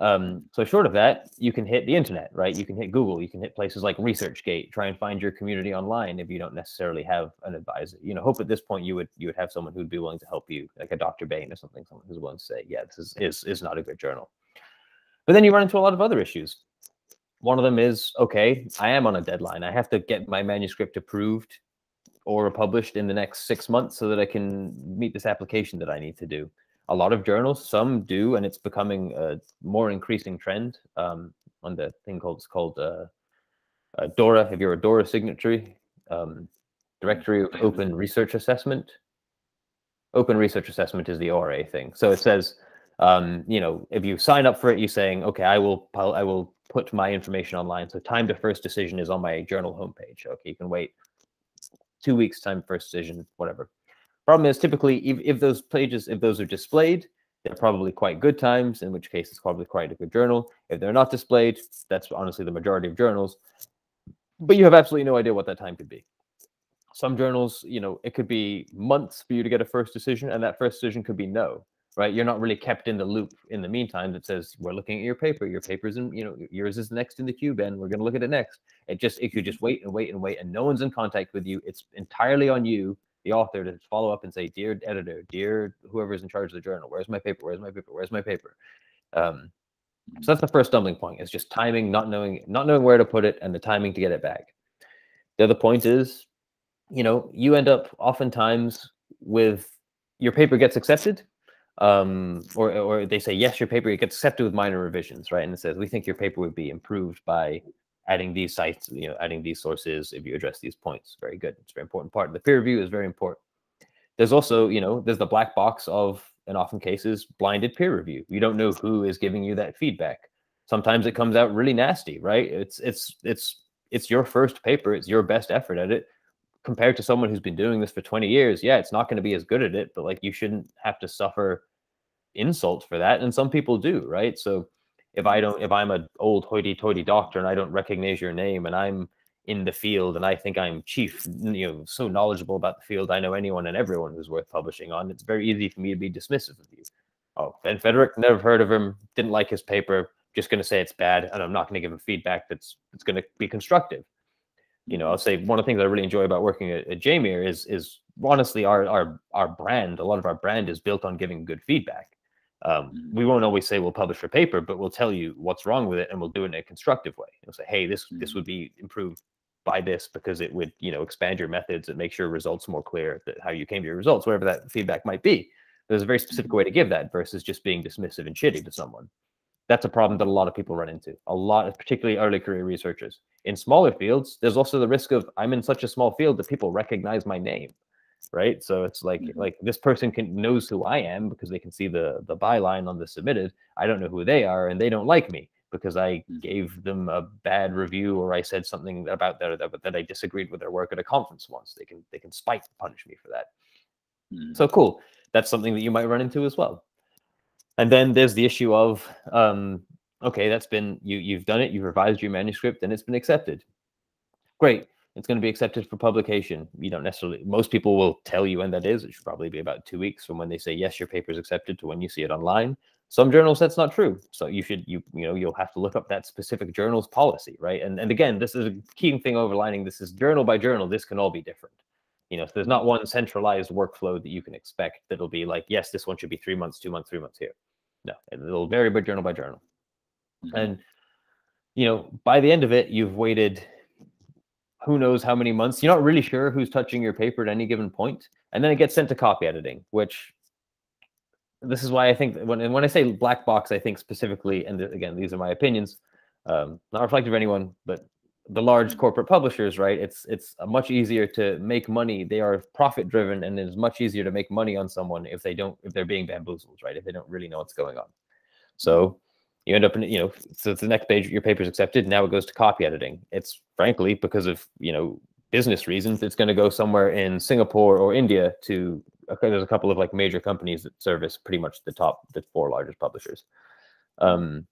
Um, so short of that, you can hit the internet, right? You can hit Google, you can hit places like ResearchGate, try and find your community online if you don't necessarily have an advisor. You know, hope at this point you would you would have someone who'd be willing to help you, like a Dr. Bain or something, someone who's willing to say, yeah, this is is, is not a good journal. But then you run into a lot of other issues. One of them is, okay, I am on a deadline. I have to get my manuscript approved or published in the next six months so that I can meet this application that I need to do a lot of journals, some do, and it's becoming a more increasing trend um, on the thing called it's called uh, uh, DORA. If you're a DORA signatory, um, Directory of Open Research Assessment. Open Research Assessment is the ORA thing. So it says, um, you know, if you sign up for it, you're saying, okay, I will, I will put my information online. So time to first decision is on my journal homepage. Okay, you can wait two weeks time first decision, whatever. Problem is typically if, if those pages, if those are displayed, they're probably quite good times, in which case it's probably quite a good journal. If they're not displayed, that's honestly the majority of journals. But you have absolutely no idea what that time could be. Some journals, you know, it could be months for you to get a first decision, and that first decision could be no, right? You're not really kept in the loop in the meantime that says, we're looking at your paper, your paper's in, you know, yours is next in the queue, Ben. We're going to look at it next. It just, if you just mm-hmm. wait and wait and wait, and no one's in contact with you, it's entirely on you the author to follow up and say, "Dear editor, dear whoever's in charge of the journal, where's my paper? Where's my paper? Where's my paper?" Um, so that's the first stumbling point. It's just timing, not knowing, not knowing where to put it, and the timing to get it back. The other point is, you know, you end up oftentimes with your paper gets accepted, um, or or they say yes, your paper it gets accepted with minor revisions, right? And it says we think your paper would be improved by adding these cites, you know, adding these sources if you address these points. Very good. It's a very important part. The peer review is very important. There's also, you know, there's the black box of, in often cases, blinded peer review. You don't know who is giving you that feedback. Sometimes it comes out really nasty, right? It's it's it's it's your first paper. It's your best effort at it. Compared to someone who's been doing this for 20 years, yeah, it's not going to be as good at it, but like you shouldn't have to suffer insult for that. And some people do, right? So if I don't, if I'm an old hoity-toity doctor and I don't recognize your name and I'm in the field and I think I'm chief, you know, so knowledgeable about the field, I know anyone and everyone who's worth publishing on. It's very easy for me to be dismissive of you. Oh, Ben Federic, never heard of him, didn't like his paper, just going to say it's bad, and I'm not going to give him feedback that's that's going to be constructive. You know, I'll say one of the things I really enjoy about working at, at JMIR is is honestly our our our brand. A lot of our brand is built on giving good feedback. Um, mm-hmm. we won't always say we'll publish for paper, but we'll tell you what's wrong with it, and we'll do it in a constructive way. We'll say, hey, this this mm-hmm. would be improved by this because it would you know expand your methods and make your results more clear that how you came to your results, whatever that feedback might be. There's a very specific way to give that versus just being dismissive and shitty to someone. That's a problem that a lot of people run into. A lot, of particularly early career researchers. In smaller fields, there's also the risk of I'm in such a small field that people recognize my name right? So it's like mm-hmm. like this person can knows who I am because they can see the the byline on the submitted. I don't know who they are, and they don't like me. because I Mhm. gave them a bad review or I said something about that that, that I disagreed with their work at a conference once. They can they can spite punish me for that. Mhm. So cool. That's something that you might run into as well. And then there's the issue of um, okay, that's been you you've done it, you've revised your manuscript, and it's been accepted. Great. It's going to be accepted for publication. You don't necessarily most people will tell you when that is. It should probably be about two weeks from when they say yes, your paper is accepted to when you see it online. Some journals that's not true. So you should you you know you'll have to look up that specific journal's policy, right? And and again, this is a key thing overlining. This is journal by journal. This can all be different. You know, so there's not one centralized workflow that you can expect that'll be like, yes, this one should be three months, two months, three months here. No, it'll vary by journal by journal. Mhm. And you know, by the end of it, you've waited who knows how many months. You're not really sure who's touching your paper at any given point, and then it gets sent to copy editing, which this is why I think when and when I say black box, I think specifically, and again, these are my opinions, um, not reflective of anyone, but the large corporate publishers, right? It's it's much easier to make money. They are profit driven, and it's much easier to make money on someone if they don't if they're being bamboozled, right? If they don't really know what's going on. So you end up in you know so the next page your paper's accepted now it goes to copy editing. It's frankly because of you know business reasons it's going to go somewhere in singapore or india to okay there's a couple of like major companies that service pretty much the top the four largest publishers. Um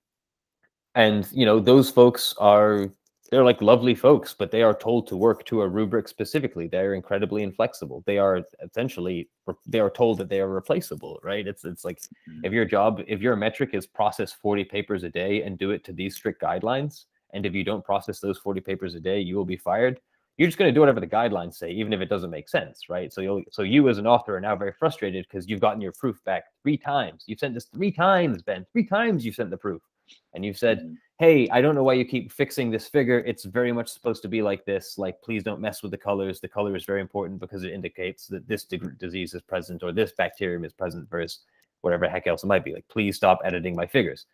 and you know those folks are they're like lovely folks but they are told to work to a rubric specifically. They're incredibly inflexible. They are essentially they are told that they are replaceable right? It's it's like if your job if your metric is process 40 papers a day and do it to these strict guidelines and if you don't process those 40 papers a day you will be fired. You're just going to do whatever the guidelines say even if it doesn't make sense right? So you'll so you as an author are now very frustrated because you've gotten your proof back three times. You've sent this three times ben. Three times you've sent the proof. And you've said Mhm. Hey i don't know why you keep fixing this figure. It's very much supposed to be like this. Like please don't mess with the colors. The color is very important because it indicates that this dig- mm-hmm. disease is present or this bacterium is present versus whatever heck else it might be. Like please stop editing my figures.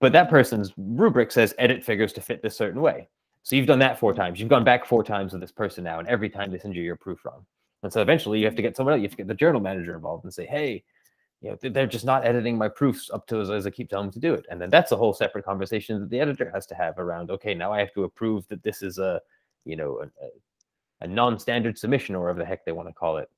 But that person's rubric says edit figures to fit this certain way. So you've done that four mm-hmm. times. You've gone back four times with this person now and every time they send you your proof wrong. And so eventually you have to get someone else you have to get the journal manager involved and say hey you know, they're just not editing my proofs up to as, as I keep telling them to do it. And then that's a whole separate conversation that the editor has to have around, okay, now I have to approve that this is a, you know, a, a, non-standard submission or whatever the heck they want to call it.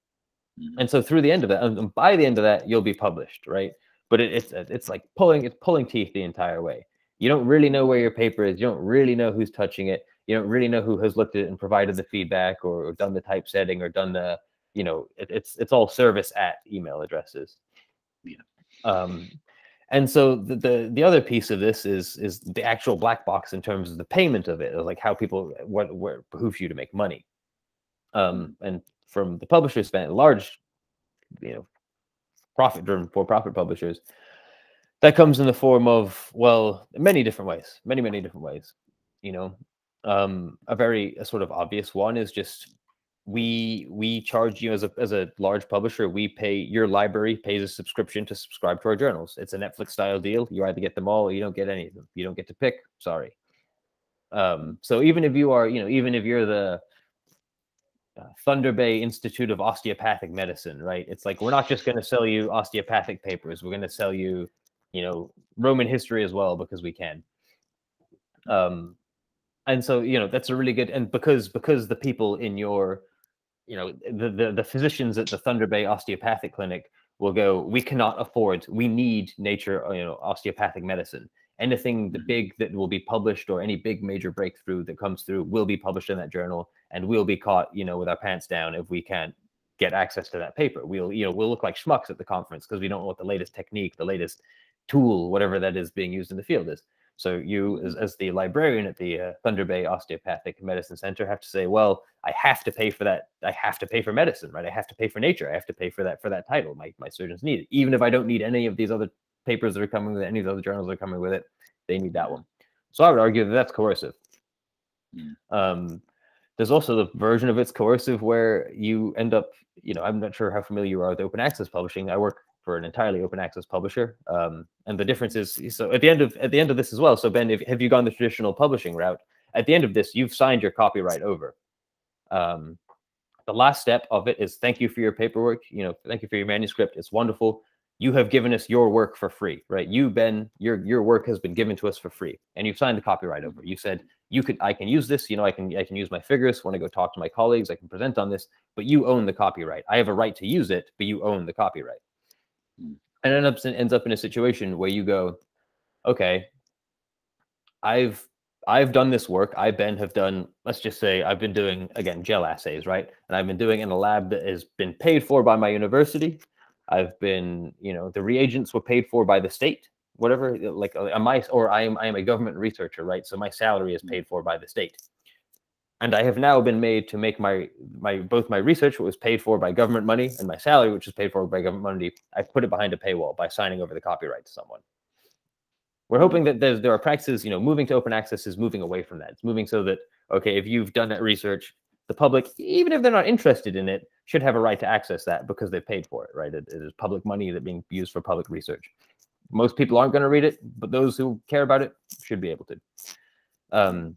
Mhm. And so through the end of that, and by the end of that, you'll be published, right? But it, it's it's like pulling it's pulling teeth the entire way. You don't really know where your paper is. You don't really know who's touching it. You don't really know who has looked at it and provided the feedback or, or done the typesetting or done the, you know, it, it's it's all service at email addresses. Um, and so the, the the other piece of this is is the actual black box in terms of the payment of it, like how people what what behooves you to make money. Um, and from the publishers spent large, you know, profit driven for profit publishers, that comes in the form of well, many different ways, many many different ways. You know, um, a very a sort of obvious one is just we we charge you as a as a large publisher we pay your library pays a subscription to subscribe to our journals. It's a netflix style deal. You either get them all or you don't get any of them. You don't get to pick. Sorry. Um so even if you are you know even if you're the uh, thunder bay institute of osteopathic medicine right? It's like we're not just going to sell you osteopathic papers. We're going to sell you you know roman history as well because we can. Um and so you know that's a really good and because because the people in your you know the, the the physicians at the thunder bay osteopathic clinic will go we cannot afford we need nature you know osteopathic medicine. Anything the Mhm. big that will be published or any big major breakthrough that comes through will be published in that journal and we'll be caught you know with our pants down if we can't get access to that paper. We'll you know we'll look like schmucks at the conference because we don't know what the latest technique the latest tool whatever that is being used in the field is so you, as, as the librarian at the uh, Thunder Bay Osteopathic Medicine Center, have to say, well, I have to pay for that. I have to pay for medicine, right? I have to pay for nature. I have to pay for that for that title. My my surgeons need it, even if I don't need any of these other papers that are coming with it, any of the other journals that are coming with it. They need that one. So I would argue that that's coercive. Mm. Um, there's also the version of it's coercive where you end up, you know, I'm not sure how familiar you are with open access publishing. I work for an entirely open access publisher. Um, and the difference is so at the end of at the end of this as well. So Ben, if, have you gone the traditional publishing route? At the end of this, you've signed your copyright over. Um, the last step of it is thank you for your paperwork. You know, thank you for your manuscript. It's wonderful. you have given us your work for free, right? You, Ben, your your work has been given to us for free, and you've signed the copyright over. You said you could, I can use this. You know, I can I can use my figures when I go talk to my colleagues. I can present on this, but you own the copyright. I have a right to use it, but you own the copyright. And it ends up ends up in a situation where you go, okay, I've I've done this work. I, Ben, have done, let's just say I've been doing, again, gel assays, right? And I've been doing in a lab that has been paid for by my university. I've been, you know, the reagents were paid for by the state, whatever, like uh, a my, or I am, I am a government researcher, right? So my salary is mm. paid for by the state. And I have now been made to make my, my, both my research, what was paid for by government money and my salary, which is paid for by government money. I've put it behind a paywall by signing over the copyright to someone. We're hoping that there's, there are practices, you know, moving to open access is moving away from that. It's moving so that, okay, if you've done that research, the public, even if they're not interested in it, should have a right to access that because they paid for it, right? it, it is public money that being used for public research. Most people aren't going to read it, but those who care about it should be able to. Um,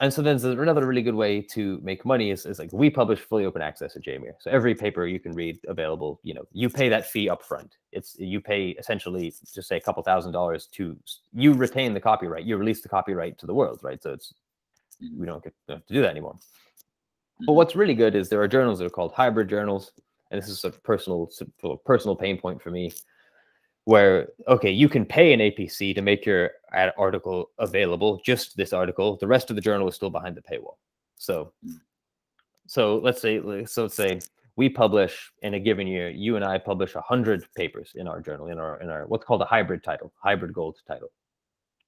and so then there's another really good way to make money is, is like we publish fully open access at JMIR. So every paper you can read available, you know, you pay that fee up front. It's you pay essentially just say a couple thousand dollars to you retain the copyright. You release the copyright to the world, right? So it's we mm-hmm. don't get to do that anymore. But mm-hmm. what's really good is there are journals that are called hybrid journals, and this is a personal personal pain point for me, where okay, you can pay an APC to make your article available, just this article. The rest of the journal is still behind the paywall. So, hmm. so let's say so let's say we publish in a given year, you and I publish hundred papers in our journal, in our in our what's called a hybrid title, hybrid gold title.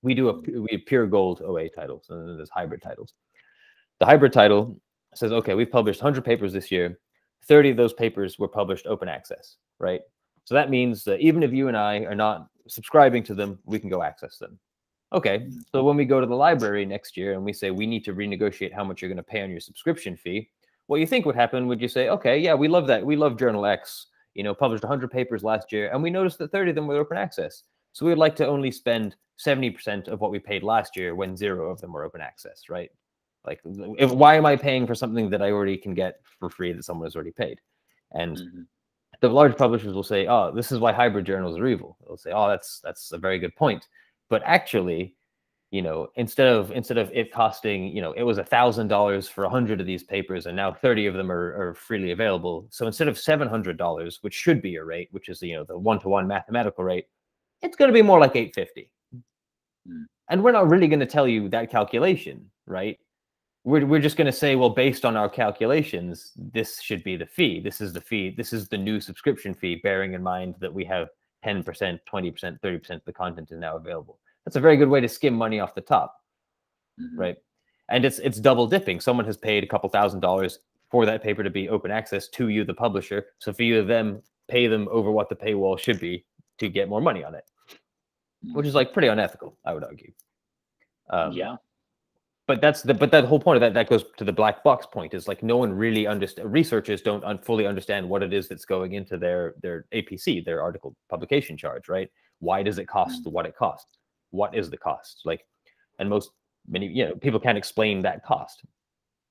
We do a hmm. we have pure gold OA titles, and then there's hybrid titles. The hybrid title says, okay, we've published 100 papers this year. 30 of those papers were published open access, right? So that means that even if you and I are not subscribing to them, we can go access them. Okay, so when we go to the library next year and we say we need to renegotiate how much you're going to pay on your subscription fee, what you think would happen would you say, okay, yeah, we love that. We love Journal X, you know, published 100 papers last year, and we noticed that 30 of them were open access. So we'd like to only spend 70% of what we paid last year when zero of them were open access, right? Like, if, why am I paying for something that I already can get for free that someone has already paid? And mm-hmm. The large publishers will say, "Oh, this is why hybrid journals are evil." They'll say, "Oh, that's that's a very good point," but actually, you know, instead of instead of it costing, you know, it was a thousand dollars for a hundred of these papers, and now thirty of them are, are freely available. So instead of seven hundred dollars, which should be your rate, which is you know the one to one mathematical rate, it's going to be more like eight fifty. Mm. And we're not really going to tell you that calculation, right? We're, we're just going to say, well, based on our calculations, this should be the fee. This is the fee. This is the new subscription fee, bearing in mind that we have 10%, 20%, 30% of the content is now available. That's a very good way to skim money off the top, mm-hmm. right? And it's it's double dipping. Someone has paid a couple thousand dollars for that paper to be open access to you, the publisher. So for you to them pay them over what the paywall should be to get more money on it, which is like pretty unethical, I would argue. Um, yeah but that's the but that whole point of that that goes to the black box point is like no one really understand researchers don't un- fully understand what it is that's going into their their apc their article publication charge right? Why does it cost mm. what it costs? What is the cost? Like and most many you know people can't explain that cost.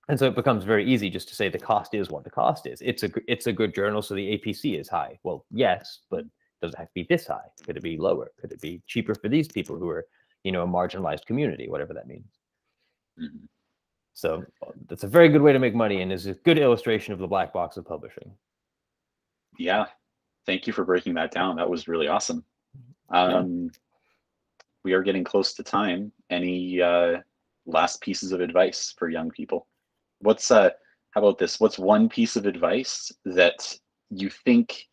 And so it becomes very easy just to say the cost is what the cost is. It's a it's a good journal so the apc is high. Well yes but does it have to be this high? Could it be lower? Could it be cheaper for these people who are you know a marginalized community whatever that means Mm-hmm. So that's a very good way to make money and is a good illustration of the black box of publishing. Yeah. Thank you for breaking that down. That was really awesome. Um, yeah. We are getting close to time. Any uh, last pieces of advice for young people? What's uh, how about this? What's one piece of advice that you think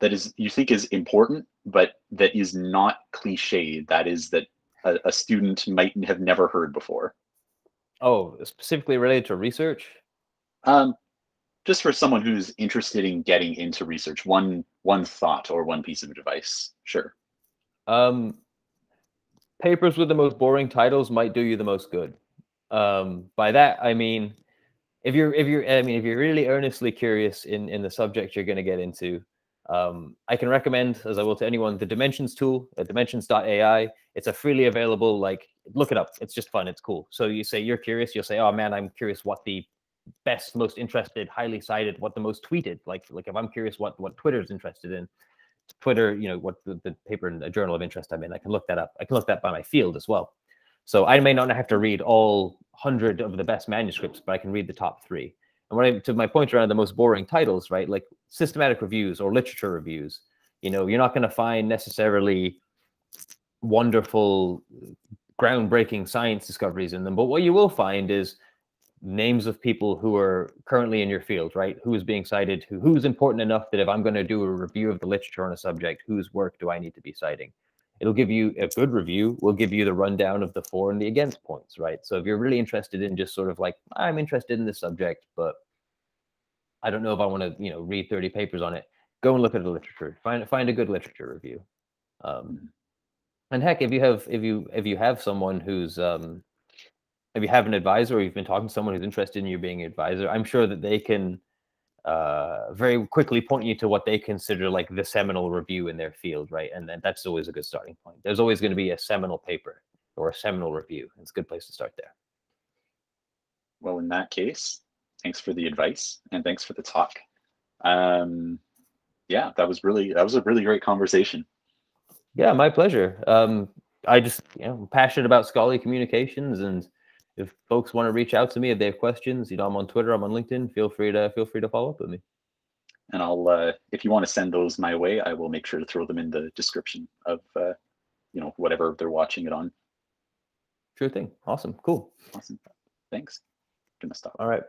that is you think is important, but that is not cliche? That is that a, a student might have never heard before. Oh, specifically related to research? Um, just for someone who's interested in getting into research, one one thought or one piece of advice. Sure. Um, papers with the most boring titles might do you the most good. Um, by that I mean, if you're if you're I mean if you're really earnestly curious in in the subject you're going to get into, um, I can recommend, as I will to anyone, the Dimensions tool at dimensions.ai. It's a freely available, like, look it up. It's just fun. It's cool. So you say you're curious, you'll say, oh man, I'm curious what the best, most interested, highly cited, what the most tweeted, like, like if I'm curious what what Twitter's interested in, Twitter, you know, what the, the paper and the journal of interest I'm in, I can look that up. I can look that by my field as well. So I may not have to read all hundred of the best manuscripts, but I can read the top three. And when I, to my point around the most boring titles, right, like systematic reviews or literature reviews, you know, you're not going to find necessarily wonderful, groundbreaking science discoveries in them. But what you will find is names of people who are currently in your field, right? Who is being cited? Who, who's important enough that if I'm going to do a review of the literature on a subject, whose work do I need to be citing? It'll give you a good review. Will give you the rundown of the for and the against points, right? So if you're really interested in just sort of like I'm interested in this subject, but I don't know if I want to, you know, read 30 papers on it. Go and look at the literature. Find find a good literature review. Um, and heck, if you have if you if you have someone who's um, if you have an advisor or you've been talking to someone who's interested in you being an advisor, I'm sure that they can uh, very quickly point you to what they consider like the seminal review in their field, right? And then that's always a good starting point. There's always going to be a seminal paper or a seminal review. It's a good place to start there. Well, in that case, thanks for the advice and thanks for the talk. Um, yeah, that was really that was a really great conversation. Yeah, my pleasure. Um, I just you know I'm passionate about scholarly communications and if folks want to reach out to me if they have questions, you know, I'm on Twitter, I'm on LinkedIn. Feel free to feel free to follow up with me. And I'll, uh, if you want to send those my way, I will make sure to throw them in the description of, uh, you know, whatever they're watching it on. Sure thing. Awesome. Cool. Awesome. Thanks. I'm gonna stop. All right.